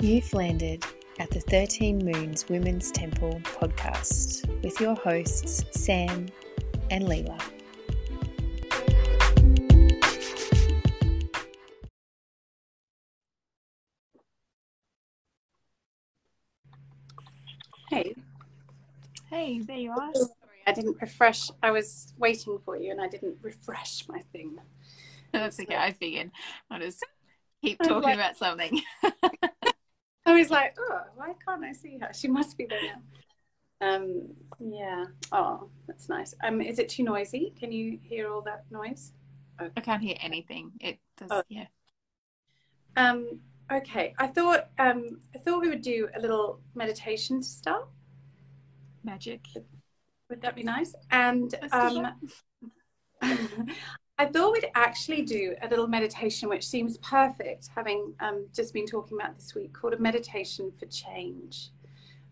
You've landed at the 13 Moons Women's Temple podcast with your hosts, Sam and Leela. Hey, Hey, there you are. sorry, I didn't refresh. I was waiting for you and I didn't refresh my thing. That's okay. I figured I'll just keep talking like- about something. I was like, oh, why can't I see her? She must be there now. Um, yeah. Oh, that's nice. Um, is it too noisy? Can you hear all that noise? I can't hear anything. It does, Oh. yeah. Um, okay. I thought um, I thought we would do a little meditation to start. Magic. Would that be nice? And um, I thought we'd actually do a little meditation, which seems perfect, having um, just been talking about this week, called a meditation for change,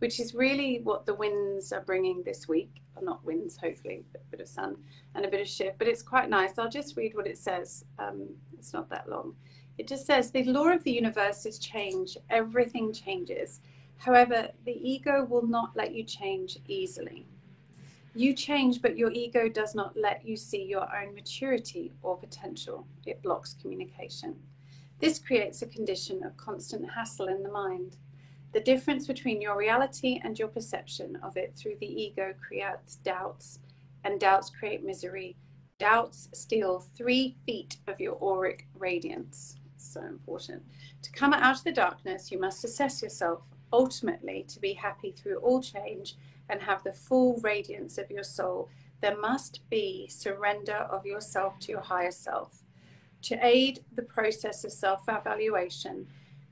which is really what the winds are bringing this week. Well, not winds, hopefully, but a bit of sun and a bit of shift. But it's quite nice. I'll just read what it says. Um, it's not that long. It just says the law of the universe is change. Everything changes. However, the ego will not let you change easily. You change, but your ego does not let you see your own maturity or potential. It blocks communication. This creates a condition of constant hassle in the mind. The difference between your reality and your perception of it through the ego creates doubts, and doubts create misery. Doubts steal three feet of your auric radiance. So important. To come out of the darkness, you must assess yourself, ultimately, to be happy through all change and have the full radiance of your soul, there must be surrender of yourself to your higher self. To aid the process of self evaluation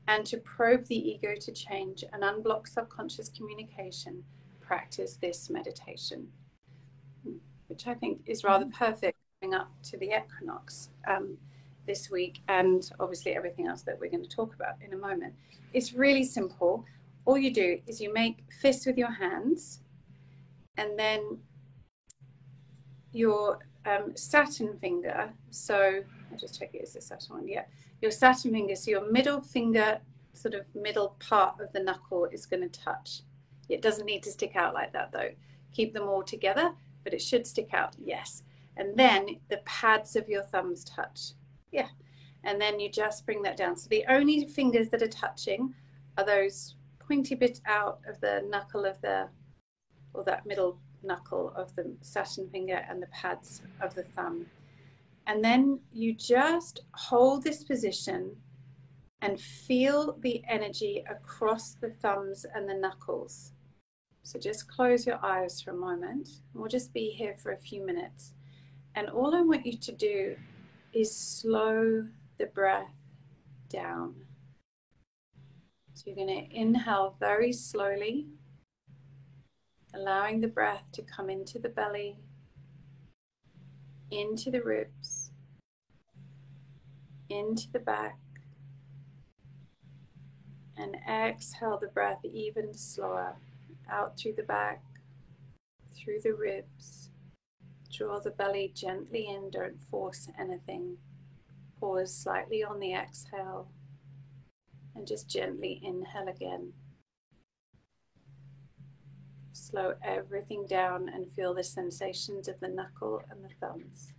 and to probe the ego to change and unblock subconscious communication, practice this meditation, which I think is rather perfect coming up to the equinox um, this week and obviously everything else that we're going to talk about in a moment. It's really simple. All you do is you make fists with your hands and then your um, Saturn finger. So I'll just check it is the Saturn one. Yeah, your Saturn finger. So your middle finger, sort of middle part of the knuckle, is going to touch. It doesn't need to stick out like that though. Keep them all together, but it should stick out. Yes, and then the pads of your thumbs touch. Yeah, and then you just bring that down. So the only fingers that are touching are those pointy bit out of the knuckle of the or that middle knuckle of the Saturn finger and the pads of the thumb. And then you just hold this position and feel the energy across the thumbs and the knuckles. So just close your eyes for a moment. We'll just be here for a few minutes. And all I want you to do is slow the breath down. So you're going to inhale very slowly allowing the breath to come into the belly, into the ribs, into the back, and exhale the breath even slower out through the back, through the ribs. Draw the belly gently in, don't force anything. Pause slightly on the exhale and just gently inhale again slow everything down and feel the sensations of the knuckle and the thumbs.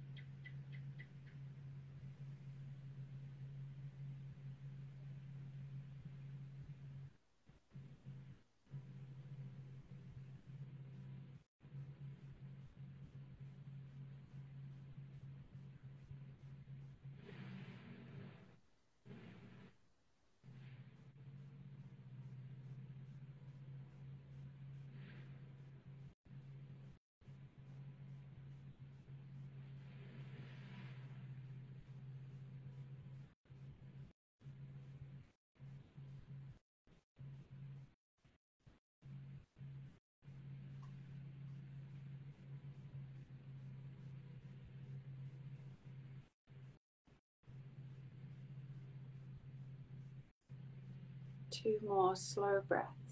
Two more slow breaths.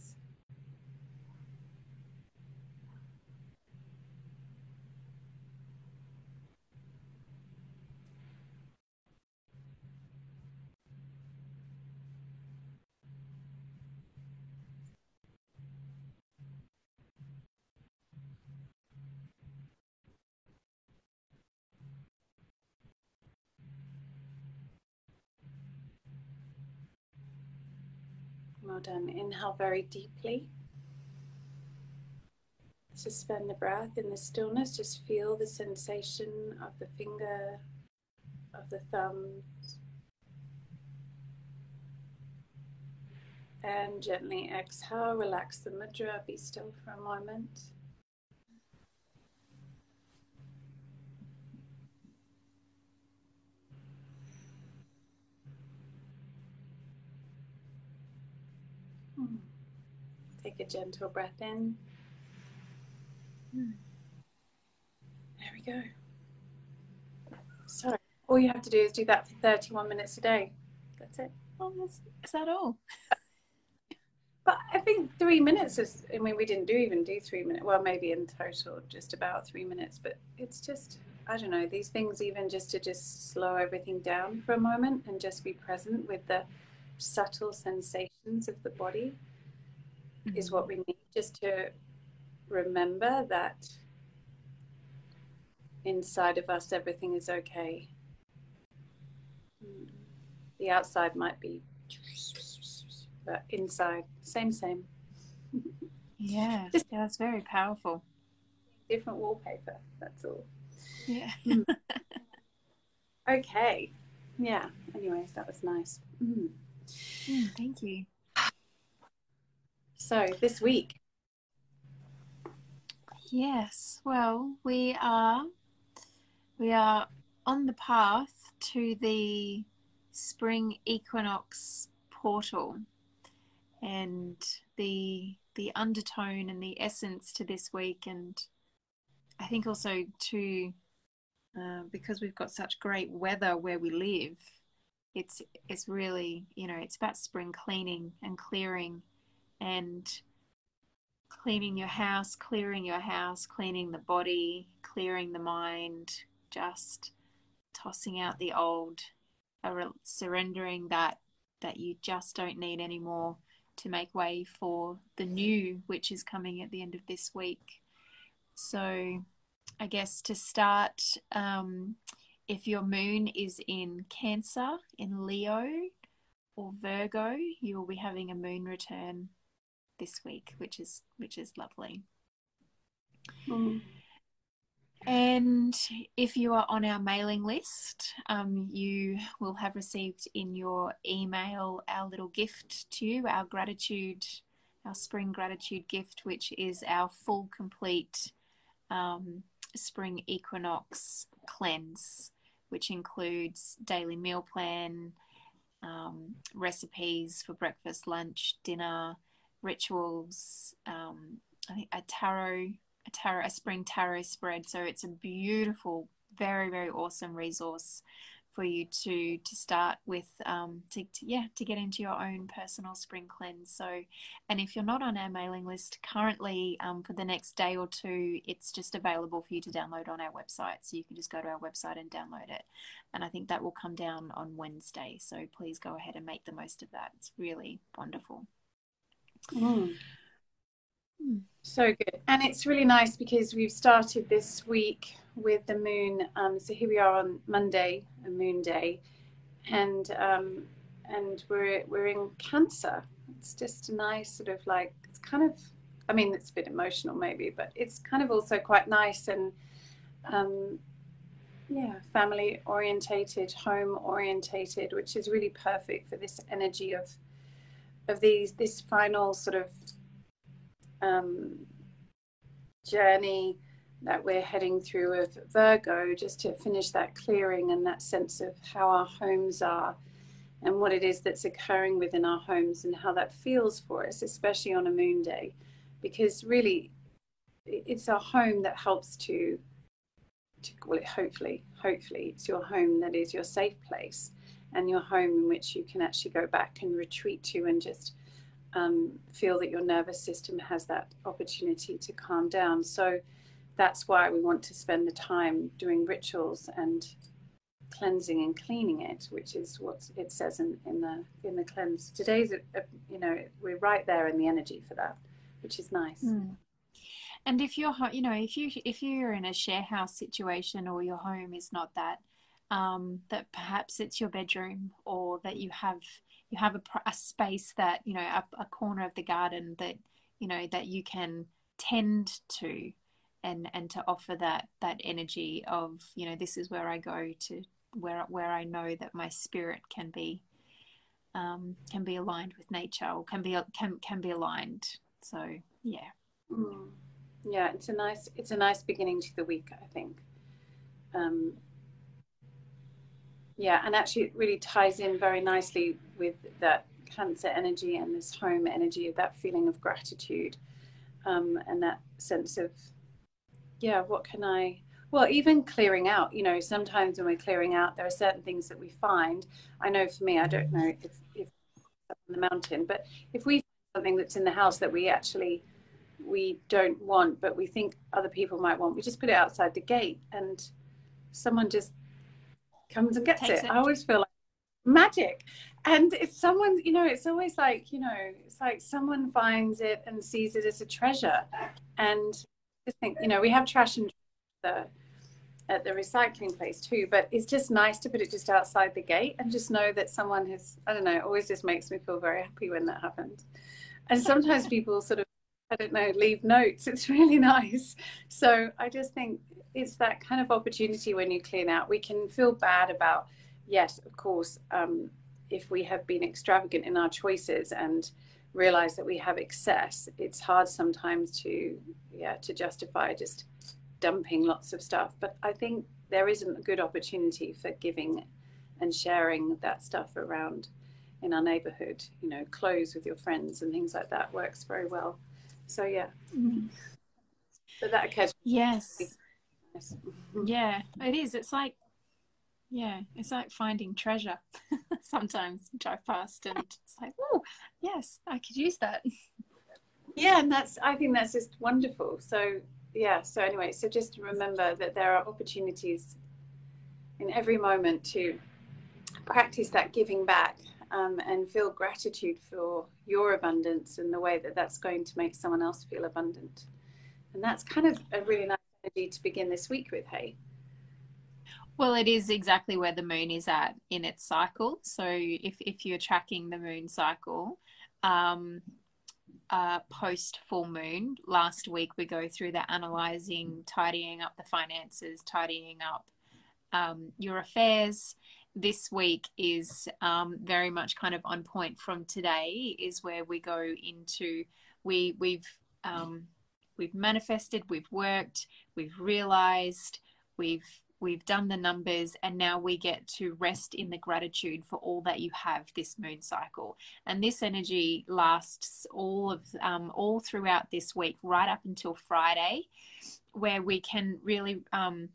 Done. Um, inhale very deeply. Suspend the breath in the stillness. Just feel the sensation of the finger, of the thumb. And gently exhale, relax the mudra, be still for a moment. Take a gentle breath in. Hmm. There we go. So, all you have to do is do that for 31 minutes a day. That's it. Oh, that's, is that all? But I think three minutes is, I mean, we didn't do even do three minutes. Well, maybe in total, just about three minutes. But it's just, I don't know, these things, even just to just slow everything down for a moment and just be present with the subtle sensations of the body mm-hmm. is what we need just to remember that inside of us everything is okay. The outside might be, but inside, same, same. Yeah, just, yeah, that's very powerful. Different wallpaper, that's all. Yeah. Hmm. okay. Yeah. Anyways, that was nice. Mm. Mm, thank you. So, this week. Yes, well, we are we are on the path to the spring equinox portal and the the undertone and the essence to this week and I think also to uh, because we've got such great weather where we live it's it's really you know it's about spring cleaning and clearing and cleaning your house, clearing your house, cleaning the body, clearing the mind, just tossing out the old, surrendering that that you just don't need anymore to make way for the new which is coming at the end of this week. So I guess to start um, if your moon is in Cancer, in Leo, or Virgo, you will be having a moon return this week, which is which is lovely. Mm. And if you are on our mailing list, um, you will have received in your email our little gift to you, our gratitude, our spring gratitude gift, which is our full, complete um, spring equinox cleanse, which includes daily meal plan, um, recipes for breakfast, lunch, dinner, rituals, um, I think a tarot, a tarot, a spring tarot spread. So it's a beautiful, very very awesome resource for you to to start with um, to, to, yeah to get into your own personal spring cleanse. So and if you're not on our mailing list currently um, for the next day or two it's just available for you to download on our website. So you can just go to our website and download it. And i think that will come down on wednesday. So please go ahead and make the most of that. It's really wonderful Mm. So good. And it's really nice because we've started this week with the moon. Um, so here we are on Monday, a moon day, and um, and we're we're in Cancer. It's just a nice sort of like it's kind of I mean it's a bit emotional maybe, but it's kind of also quite nice and um, yeah, family orientated, home orientated, which is really perfect for this energy of of these this final sort of um, journey that we're heading through of Virgo, just to finish that clearing and that sense of how our homes are and what it is that's occurring within our homes and how that feels for us, especially on a moon day, because really it's our home that helps to to call it hopefully hopefully it's your home that is your safe place and your home in which you can actually go back and retreat to and just um, feel that your nervous system has that opportunity to calm down. So that's why we want to spend the time doing rituals and cleansing and cleaning it, which is what it says in, in the in the cleanse. Today's, a, a, you know, we're right there in the energy for that, which is nice. Mm. And if you're, you know, if you if you're in a share house situation or your home is not that um, that perhaps it's your bedroom or that you have you have a, a space that you know a, a corner of the garden that you know that you can tend to and and to offer that that energy of you know this is where I go to where where I know that my spirit can be um, can be aligned with nature or can be can can be aligned. So yeah, mm. yeah, it's a nice it's a nice beginning to the week. I think. Um, yeah, and actually, it really ties in very nicely with that Cancer energy and this home energy, of that feeling of gratitude, um, and that sense of, yeah, what can I well, even clearing out, you know, sometimes when we're clearing out, there are certain things that we find. I know for me, I don't know if, if on the mountain, but if we find something that's in the house that we actually we don't want, but we think other people might want, we just put it outside the gate and someone just comes and gets it. it. I always feel like magic. And it's someone, you know, it's always like, you know, it's like someone finds it and sees it as a treasure. And I think, you know, we have trash and the at the recycling place too. But it's just nice to put it just outside the gate and just know that someone has, I don't know, it always just makes me feel very happy when that happens. And sometimes people sort of, I don't know, leave notes. It's really nice. So I just think it's that kind of opportunity when you clean out. We can feel bad about, yes, of course, um, if we have been extravagant in our choices and realize that we have excess, it's hard sometimes to, yeah, to justify just dumping lots of stuff. But I think there isn't a good opportunity for giving and sharing that stuff around in our neighborhood. You know, clothes with your friends and things like that works very well. So yeah. Mm-hmm. So that occasion. Yes. yeah, it is. It's like yeah, it's like finding treasure. Sometimes drive past and it's like, oh, yes, I could use that. Yeah, and that's I think that's just wonderful. So yeah so anyway so just remember that there are opportunities in every moment to practice that giving back um, and feel gratitude for your abundance and the way that that's going to make someone else feel abundant and that's kind of a really nice energy to begin this week with hey well, it is exactly where the moon is at in its cycle. So if, if you're tracking the moon cycle, um, uh, post full moon. Last week, we go through the analyzing, tidying up the finances, tidying up um, your affairs. This week is um, very much kind of on point from today, is where we go into we we've um, we've manifested, we've worked, we've realized, we've we've done the numbers and now we get to rest in the gratitude for all that you have this moon cycle. And this energy lasts all of um, all throughout this week right up until friday where we can really um,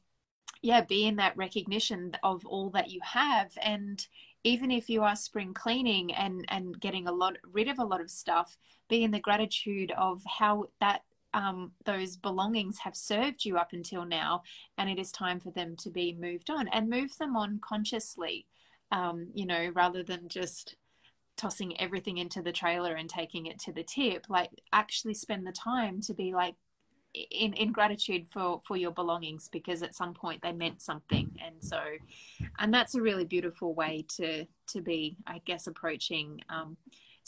yeah be in that recognition of all that you have and even if you are spring cleaning and and getting a lot rid of a lot of stuff be in the gratitude of how that um, those belongings have served you up until now, and it is time for them to be moved on and move them on consciously, um, you know, rather than just tossing everything into the trailer and taking it to the tip. Like, actually spend the time to be like, in, in gratitude for for your belongings because at some point they meant something. And so and that's a really beautiful way to to be i guess approaching um,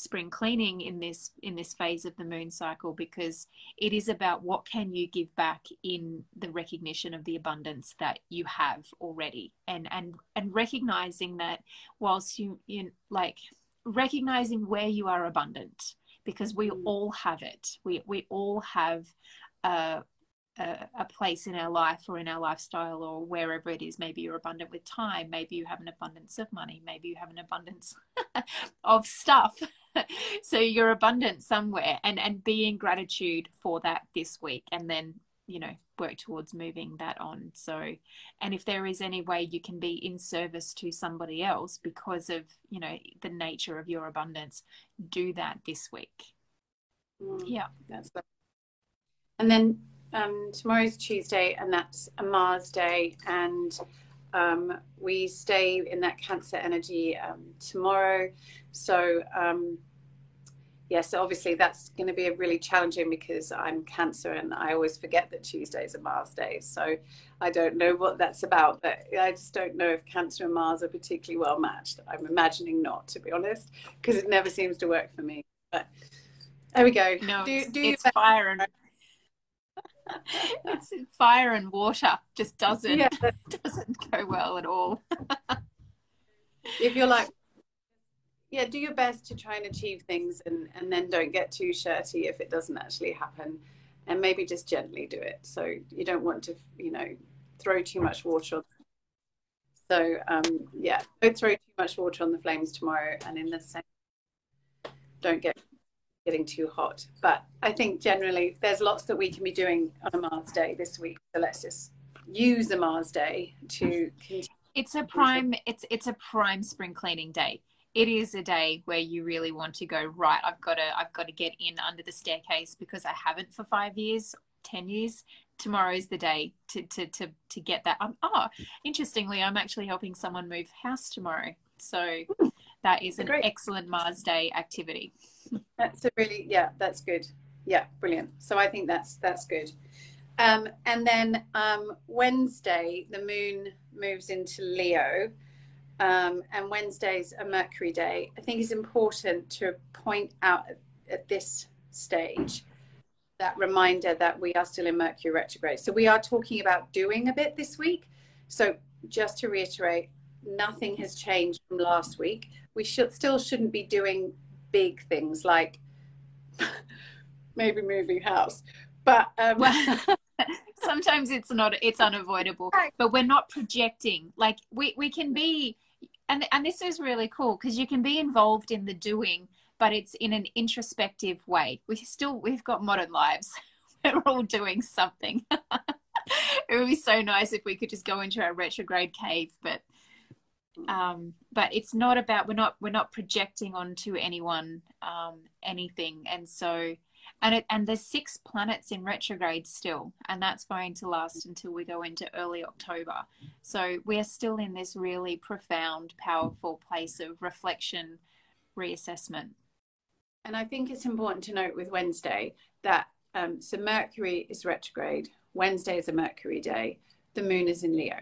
spring cleaning in this in this phase of the moon cycle because it is about what can you give back in the recognition of the abundance that you have already. And and and recognizing that whilst you in like recognizing where you are abundant because we mm. all have it. We we all have a, a, place in our life or in our lifestyle or wherever it is. Maybe you're abundant with time. Maybe you have an abundance of money. Maybe you have an abundance of stuff. so you're abundant somewhere and, and be in gratitude for that this week and then, you know, work towards moving that on. So, and if there is any way you can be in service to somebody else because of, you know, the nature of your abundance, do that this week. Mm, yeah. That's and then um, tomorrow's Tuesday, and that's a Mars day, and um, we stay in that Cancer energy um, tomorrow. So, um, yes, obviously that's going to be really challenging because I'm Cancer and I always forget that Tuesdays are Mars days. So I don't know what that's about, but I just don't know if Cancer and Mars are particularly well matched. I'm imagining not, to be honest, because it never seems to work for me. But there we go. No, do, do it's fire and it's fire and water just doesn't yeah. doesn't go well at all. if you're like yeah do your best to try and achieve things and and then don't get too shirty if it doesn't actually happen and maybe just gently do it so you don't want to you know throw too much water on so um yeah don't throw too much water on the flames tomorrow and in the same don't get getting too hot. But I think generally there's lots that we can be doing on a Mars Day this week. So let's just use a Mars Day to continue. It's a prime. It's it's a prime spring cleaning day. It is a day where you really want to go right. I've got to I've got to get in under the staircase because I haven't for five years, ten years. Tomorrow's the day to to to to get that. Um, oh, interestingly, I'm actually helping someone move house tomorrow. So that is an Great. excellent Mars Day activity. That's a really yeah, that's good. Yeah, brilliant. So I think that's that's good. Um, and then um, Wednesday, the moon moves into Leo, um, and Wednesday's a Mercury day. I think it's important to point out at, at this stage that reminder that we are still in Mercury retrograde. So we are talking about doing a bit this week. So just to reiterate, nothing has changed from last week. We should still shouldn't be doing big things like maybe moving house, but um... well, sometimes it's not it's unavoidable. But we're not projecting. Like we we can be, and and this is really cool because you can be involved in the doing, but it's in an introspective way. We still we've got modern lives. We're all doing something. it would be so nice if we could just go into our retrograde cave, but um, but it's not about we're not we're not projecting onto anyone um, anything. And so and it and there's six planets in retrograde still and that's going to last until we go into early october. So we're still in this really profound powerful place of reflection reassessment. And i think it's important to note with wednesday that um, so mercury is retrograde wednesday is a mercury day the moon is in leo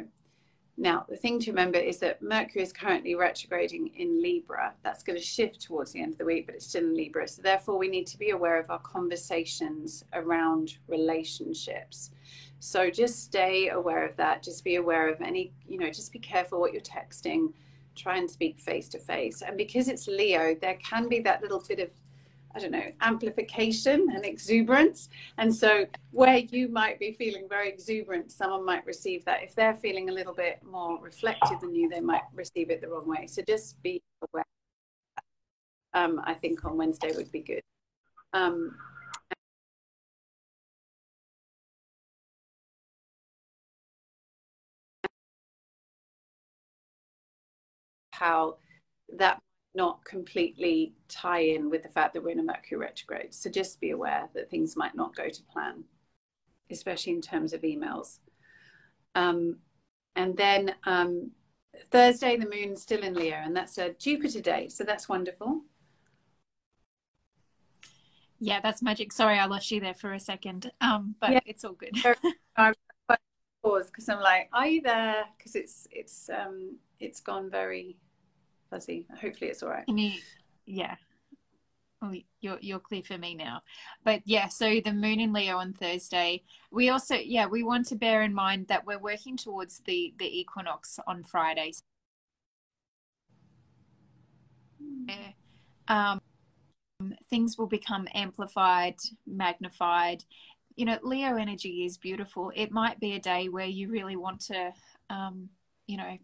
now, the thing to remember is that Mercury is currently retrograding in Libra. That's going to shift towards the end of the week, but it's still in Libra. So, therefore, we need to be aware of our conversations around relationships. So, just stay aware of that. Just be aware of any, you know, just be careful what you're texting. Try and speak face to face. And because it's Leo, there can be that little bit of I don't know, amplification and exuberance. And so, where you might be feeling very exuberant, someone might receive that. If they're feeling a little bit more reflective than you, they might receive it the wrong way. So, just be aware. Um, I think on Wednesday would be good. Um, how that not completely tie in with the fact that we're in a Mercury retrograde. So just be aware that things might not go to plan, especially in terms of emails. Um, and then um, Thursday, the moon's still in Leo, and that's a Jupiter day. So that's wonderful. Yeah, that's magic. Sorry, I lost you there for a second, um, but yeah. it's all good. I pause because I'm like, "Are you there?" Because it's it's um, it's gone very fuzzy. Hopefully, it's all right. You, yeah. Oh, you're you're clear for me now, but yeah. So the moon in Leo on Thursday. We also yeah we want to bear in mind that we're working towards the the equinox on Fridays. Yeah. Um, things will become amplified, magnified. You know, Leo energy is beautiful. It might be a day where you really want to, um, you know,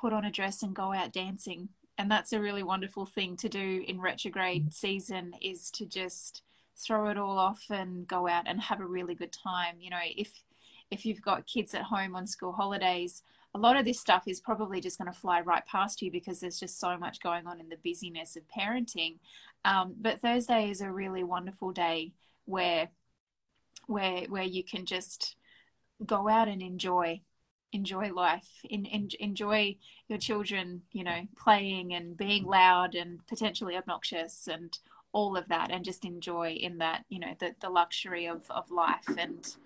put on a dress and go out dancing. And that's a really wonderful thing to do in retrograde season is to just throw it all off and go out and have a really good time. You know if if you've got kids at home on school holidays a lot of this stuff is probably just going to fly right past you because there's just so much going on in the busyness of parenting. Um, but thursday is a really wonderful day where where where you can just go out and enjoy enjoy life in, in, enjoy your children you know playing and being loud and potentially obnoxious and all of that and just enjoy in that you know the, the luxury of, of life. And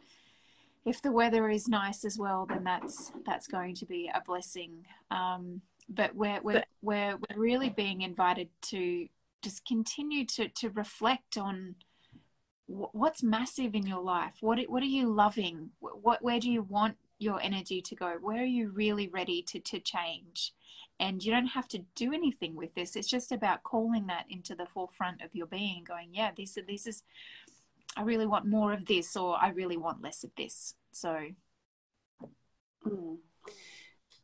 if the weather is nice as well then that's that's going to be a blessing. Um, but we're we're, we're we're really being invited to just continue to to reflect on what's massive in your life. What what are you loving? What where do you want your energy to go where are you really ready to to change? And you don't have to do anything with this. It's just about calling that into the forefront of your being going yeah this this is i really want more of this or i really want less of this. So mm.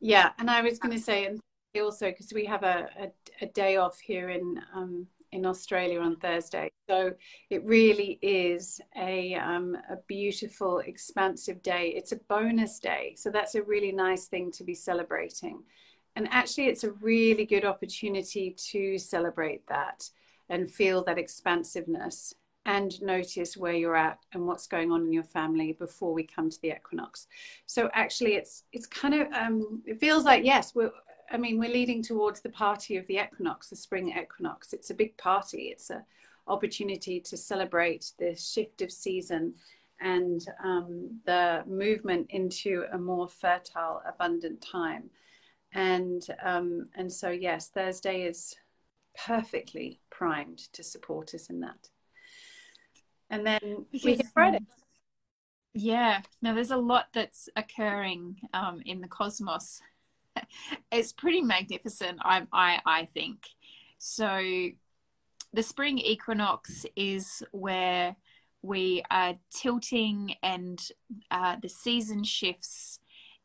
yeah and i was going to say and also because we have a, a, a, day off here in um, in Australia on Thursday. So it really is a, um, a beautiful, expansive day. It's a bonus day. So that's a really nice thing to be celebrating. And actually, it's a really good opportunity to celebrate that and feel that expansiveness and notice where you're at and what's going on in your family before we come to the equinox. So actually, it's it's kind of um, it feels like yes, we're I mean we're leading towards the party of the equinox, the spring equinox. It's a big party. It's an opportunity to celebrate the shift of season and um, the movement into a more fertile, abundant time and um, and so yes, Thursday is perfectly primed to support us in that. And then we get Friday. Yeah, now there's a lot that's occurring um, in the cosmos. it's pretty magnificent, I, I I think. So the spring equinox is where we are tilting and uh, the season shifts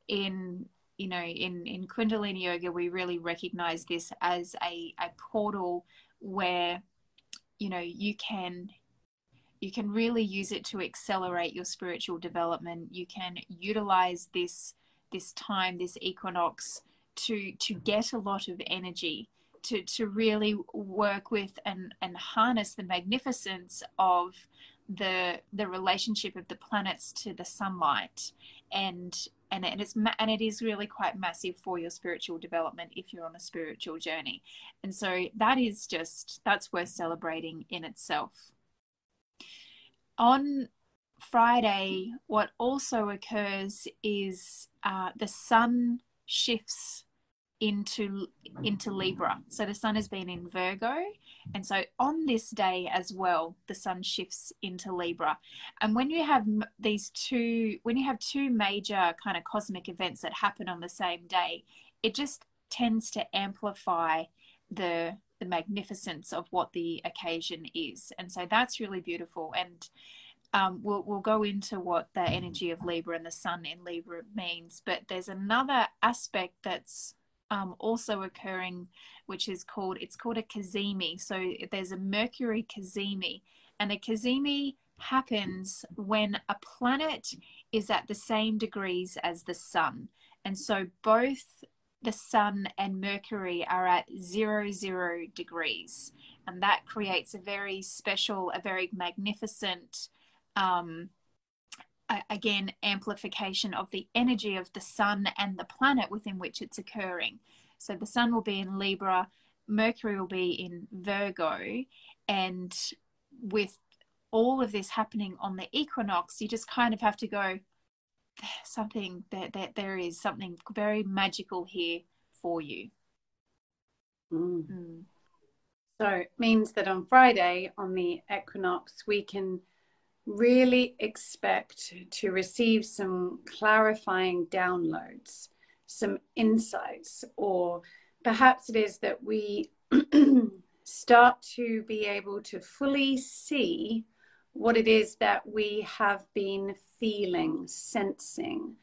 in you know, in, in Kundalini Yoga, we really recognize this as a, a portal where, you know, you can you can really use it to accelerate your spiritual development. You can utilize this this time, this equinox, to to mm-hmm. get a lot of energy, to to really work with and and harness the magnificence of the the relationship of the planets to the sunlight. And and it is and it is really quite massive for your spiritual development if you're on a spiritual journey. And so that is just that's worth celebrating in itself. On friday what also occurs is uh, the sun shifts into into libra so the sun has been in virgo and so on this day as well, the sun shifts into Libra. And when you have these two, when you have two major kind of cosmic events that happen on the same day, it just tends to amplify the the magnificence of what the occasion is. And so that's really beautiful. And um, we'll, we'll go into what the energy of Libra and the sun in Libra means. But there's another aspect that's um, also occurring, which is called it's called a cazimi. So there's a Mercury cazimi, and a cazimi happens when a planet is at the same degrees as the sun, and so both the sun and Mercury are at zero zero degrees, and that creates a very special, a very magnificent. Um, again amplification of the energy of the sun and the planet within which it's occurring. So the sun will be in Libra, Mercury will be in Virgo, and with all of this happening on the equinox, you just kind of have to go, something that, that there is something very magical here for you. Mm. Mm. So it means that on Friday, on the equinox, we can really expect to receive some clarifying downloads, some insights, or perhaps it is that we start to be able to fully see what it is that we have been feeling, sensing,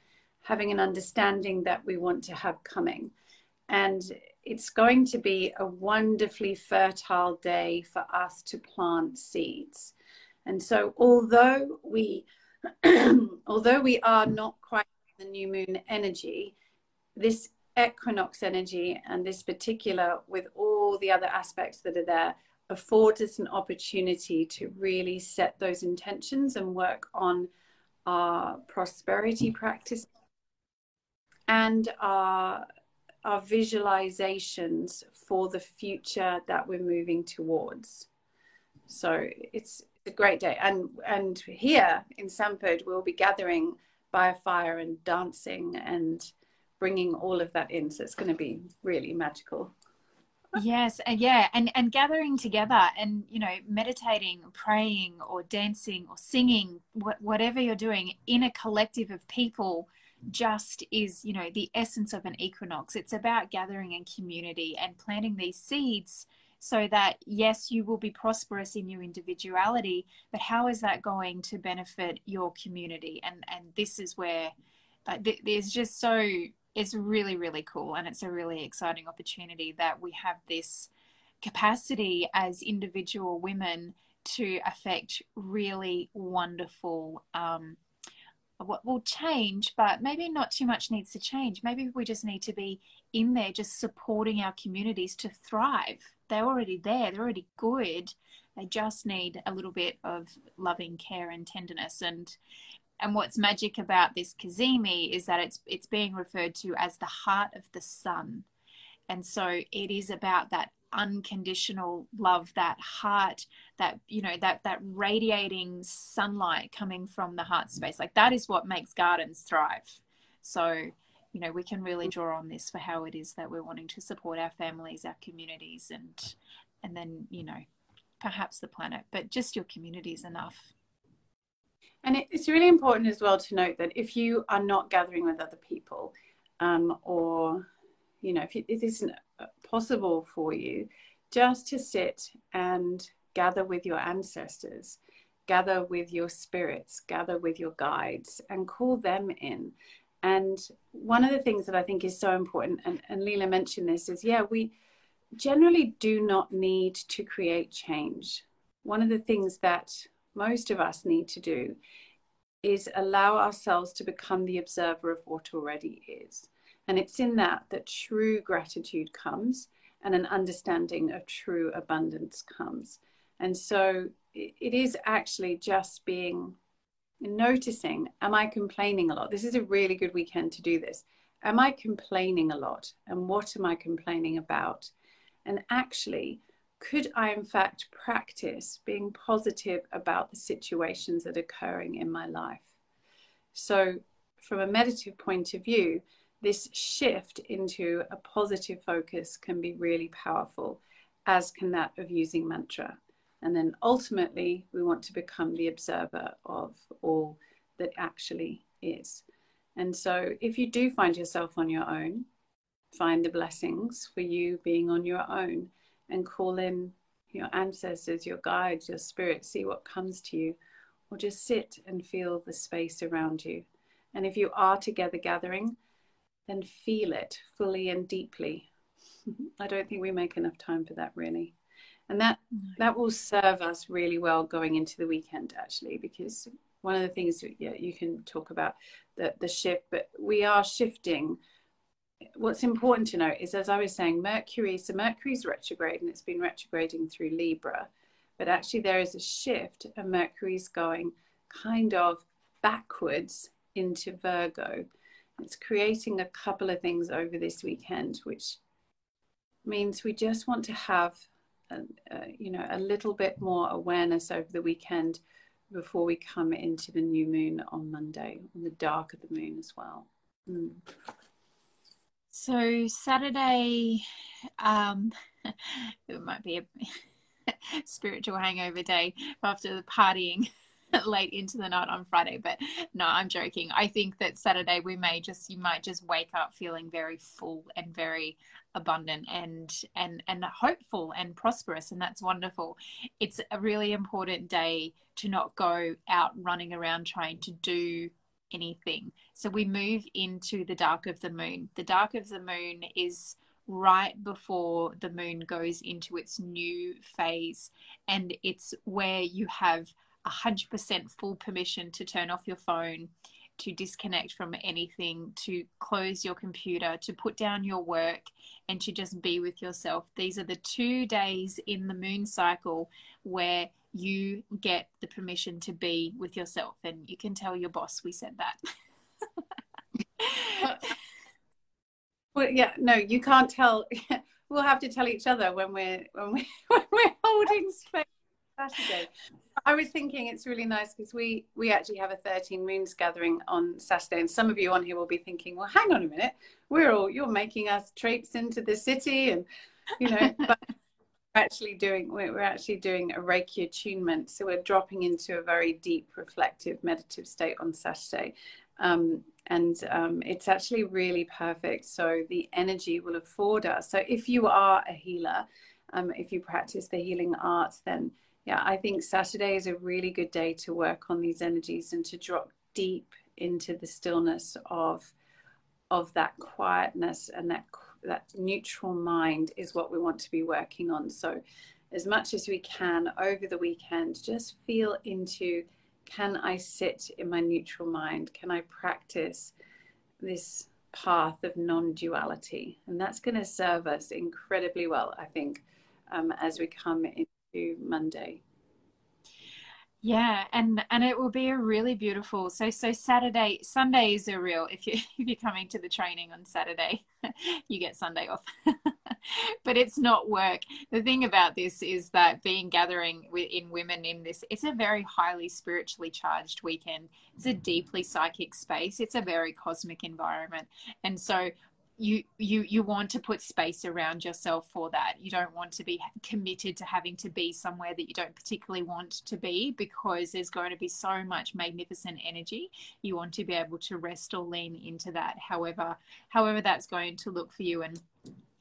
having an understanding that we want to have coming. And it's going to be a wonderfully fertile day for us to plant seeds. And so, although we, although we are not quite the new moon energy, this equinox energy and this particular, with all the other aspects that are there, affords us an opportunity to really set those intentions and work on our prosperity practice and our our visualizations for the future that we're moving towards. So it's a great day. And and here in Sanford, we'll be gathering by a fire and dancing and bringing all of that in. So it's going to be really magical. yes, and yeah, and and gathering together and you know meditating, praying, or dancing, or singing, wh- whatever you're doing in a collective of people just is you know the essence of an equinox it's about gathering in community and planting these seeds so that yes you will be prosperous in your individuality but how is that going to benefit your community and and this is where uh, th- there's just so it's really really cool and it's a really exciting opportunity that we have this capacity as individual women to affect really wonderful um, what will change, but maybe not too much needs to change. Maybe we just need to be in there just supporting our communities to thrive. They're already there, they're already good. They just need a little bit of loving care and tenderness. And and what's magic about this Cazimi is that it's it's being referred to as the heart of the sun. And so it is about that unconditional love that heart that you know that that radiating sunlight coming from the heart space like that is what makes gardens thrive so you know we can really draw on this for how it is that we're wanting to support our families our communities and and then you know perhaps the planet but just your community is enough and it's really important as well to note that if you are not gathering with other people um, or you know if it isn't possible for you just to sit and gather with your ancestors, gather with your spirits, gather with your guides, and call them in. And one of the things that I think is so important, and, and Leela mentioned this, is yeah, we generally do not need to create change. One of the things that most of us need to do is allow ourselves to become the observer of what already is. And it's in that that true gratitude comes and an understanding of true abundance comes. And so it is actually just being noticing am I complaining a lot? This is a really good weekend to do this. Am I complaining a lot? And what am I complaining about? And actually, could I in fact practice being positive about the situations that are occurring in my life? So, from a meditative point of view, this shift into a positive focus can be really powerful, as can that of using mantra. And then ultimately, we want to become the observer of all that actually is. And so, if you do find yourself on your own, find the blessings for you being on your own and call in your ancestors, your guides, your spirit, see what comes to you, or just sit and feel the space around you. And if you are together gathering, then feel it fully and deeply. I don't think we make enough time for that really. And that mm-hmm. that will serve us really well going into the weekend actually because one of the things yeah, you can talk about the, the shift, but we are shifting. What's important to note is, as I was saying, Mercury, so Mercury's retrograde and it's been retrograding through Libra, but actually there is a shift and Mercury's going kind of backwards into Virgo. It's creating a couple of things over this weekend, which means we just want to have, a, you know, a little bit more awareness over the weekend before we come into the new moon on Monday, on the dark of the moon as well. Mm. So Saturday, um, it might be a spiritual hangover day after the partying. late into the night on Friday. But no, I'm joking. I think that Saturday we may just you might just wake up feeling very full and very abundant and and and hopeful and prosperous and that's wonderful. It's a really important day to not go out running around trying to do anything. So we move into the dark of the moon. The dark of the moon is right before the moon goes into its new phase and it's where you have 100% full permission to turn off your phone, to disconnect from anything, to close your computer, to put down your work, and to just be with yourself. These are the two days in the moon cycle where you get the permission to be with yourself. And you can tell your boss we said that. well, yeah, no, you can't tell. we'll have to tell each other when we're when we when we're holding space Saturday. I was thinking it's really nice because we we actually have a 13 moons gathering on Saturday, and some of you on here will be thinking, well, hang on a minute, we're all you're making us traipse into the city, and you know, but we're actually doing we're actually doing a Reiki attunement, so we're dropping into a very deep, reflective, meditative state on Saturday. Um, and um, it's actually really perfect. So the energy will afford us. So if you are a healer, um, if you practice the healing arts, then yeah, I think Saturday is a really good day to work on these energies and to drop deep into the stillness of of that quietness and that that neutral mind is what we want to be working on. So as much as we can over the weekend, just feel into can I sit in my neutral mind? Can I practice this path of non duality? And that's going to serve us incredibly well, I think, um, as we come into Monday. Yeah, and and it will be a really beautiful. So so Saturday, Sunday is a real. If you if you're coming to the training on Saturday, you get Sunday off. but it's not work. The thing about this is that being gathering in women in this, it's a very highly spiritually charged weekend. It's a deeply psychic space. It's a very cosmic environment, and so you you you want to put space around yourself for that. You don't want to be committed to having to be somewhere that you don't particularly want to be because there's going to be so much magnificent energy. You want to be able to rest or lean into that however however that's going to look for you. And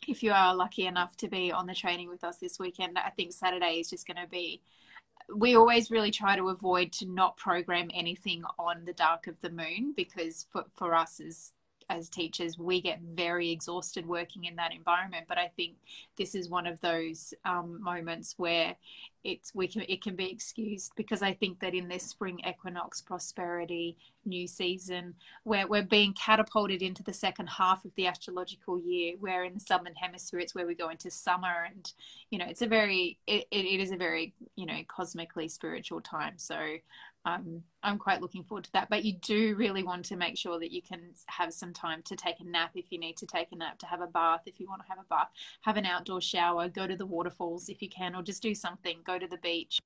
if you are lucky enough to be on the training with us this weekend i think saturday is just going to be we always really try to avoid to not program anything on the dark of the moon because for, for us as as teachers, we get very exhausted working in that environment. But I think this is one of those um, moments where it's we can it can be excused because I think that in this spring equinox prosperity new season where we're being catapulted into the second half of the astrological year. Where in the southern hemisphere. It's where we go into summer and you know it's a very it, it is a very you know cosmically spiritual time. So um, I'm quite looking forward to that. But you do really want to make sure that you can have some time to take a nap if you need to take a nap, to have a bath if you want to have a bath, have an outdoor shower, go to the waterfalls if you can, or just do something, go to the beach.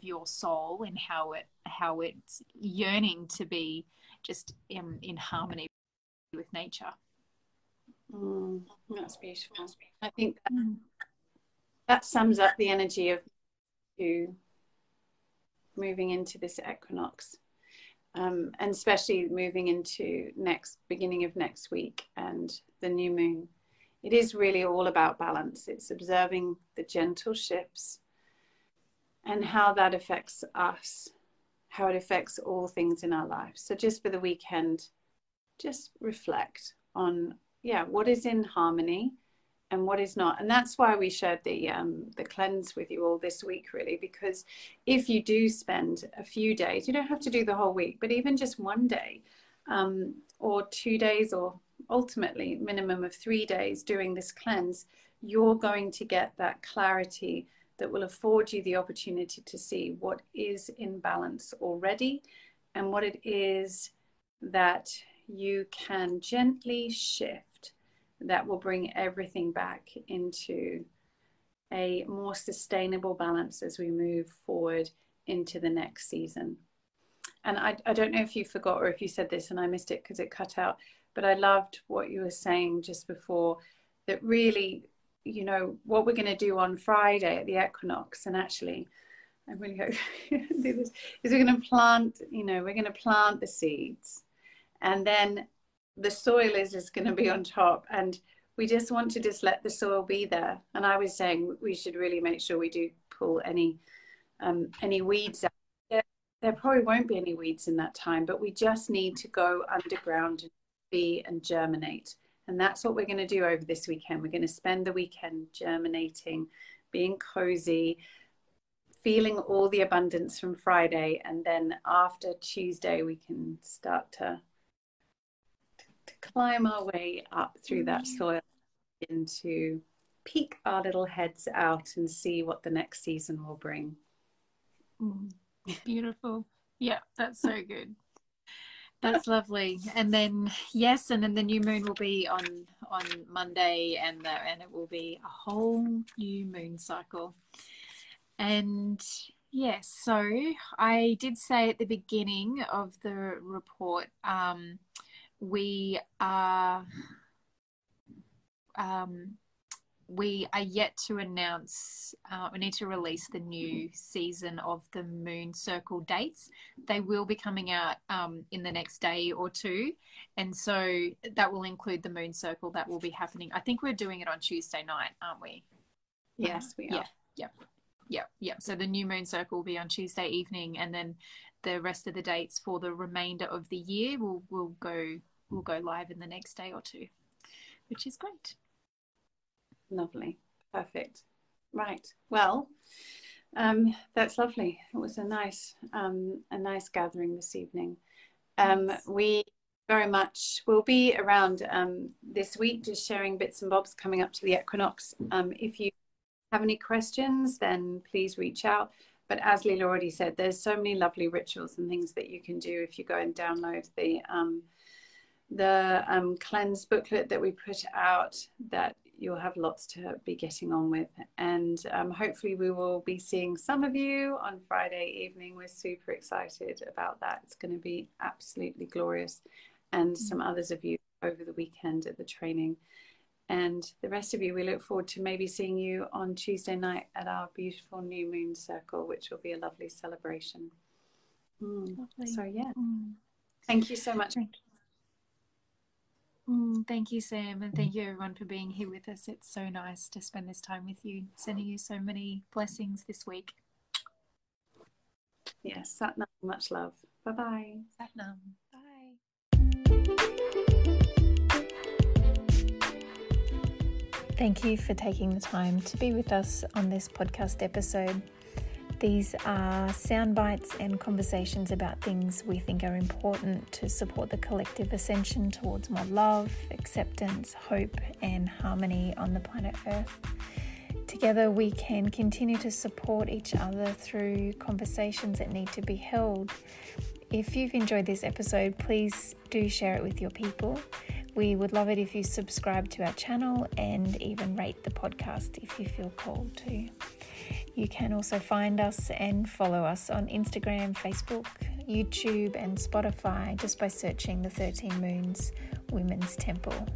Your soul and how it how it's yearning to be just in, in harmony with nature. Mm, that's beautiful. I think that, that sums up the energy of to moving into this equinox. Um, and especially moving into next beginning of next week and the new moon it is really all about balance it's observing the gentle shifts and how that affects us how it affects all things in our lives so just for the weekend just reflect on yeah what is in harmony and what is not. And that's why we shared the um, the cleanse with you all this week, really, because if you do spend a few days, you don't have to do the whole week, but even just one day um, or two days, or ultimately minimum of three days doing this cleanse, you're going to get that clarity that will afford you the opportunity to see what is in balance already and what it is that you can gently shift that will bring everything back into a more sustainable balance as we move forward into the next season. And I, I don't know if you forgot or if you said this and I missed it because it cut out, but I loved what you were saying just before that really, you know, what we're going to do on Friday at the equinox, and actually, I'm really hope do this, is we're going to plant, you know, we're going to plant the seeds. And then the soil is just going to be on top and we just want to just let the soil be there. And i was saying we should really make sure we do pull any um, any weeds out. There, there probably won't be any weeds in that time but we just need to go underground and be and germinate. And that's what we're going to do over this weekend. We're going to spend the weekend germinating being cozy feeling all the abundance from friday and then after tuesday we can start to climb our way up through that mm. soil and to peek our little heads out and see what the next season will bring. Mm, beautiful. Yeah, that's so good. That's lovely. And then yes, and then the new moon will be on on Monday, and the, and it will be a whole new moon cycle. And yes, so I did say at the beginning of the report, um, we are um, we are yet to announce, uh, we need to release the new season of the Moon Circle dates. They will be coming out um, in the next day or two. And so that will include the Moon Circle that will be happening. I think we're doing it on Tuesday night, aren't we? Yes, we are. Yeah, yep. Yep, yeah. So the new Moon Circle will be on Tuesday evening, and then the rest of the dates for the remainder of the year will will go will go live in the next day or two, which is great. Lovely. Perfect. Right. Well, um, that's lovely. It was a nice, um, a nice gathering this evening. Um, we very much will be around um, this week, just sharing bits and bobs coming up to the equinox. Um, if you have any questions, then please reach out. But as Leela already said, there's so many lovely rituals and things that you can do if you go and download the um, the um, cleanse booklet that we put out that you'll have lots to be getting on with. And um, hopefully, we will be seeing some of you on Friday evening. We're super excited about that. It's going to be absolutely glorious. And some mm. others of you over the weekend at the training. And the rest of you, we look forward to maybe seeing you on Tuesday night at our beautiful new moon circle, which will be a lovely celebration. Mm. Lovely. So, yeah. Mm. Thank you so much. Thank you. Mm, thank you, Sam, and thank you everyone for being here with us. It's so nice to spend this time with you, sending you so many blessings this week. Yes, Satnam, much love. Bye bye. Satnam. Bye. Thank you for taking the time to be with us on this podcast episode. These are sound bites and conversations about things we think are important to support the collective ascension towards more love, acceptance, hope, and harmony on the planet Earth. Together, we can continue to support each other through conversations that need to be held. If you've enjoyed this episode, please do share it with your people. We would love it if you subscribe to our channel and even rate the podcast if you feel called to. You can also find us and follow us on Instagram, Facebook, YouTube, and Spotify just by searching the 13 Moons Women's Temple.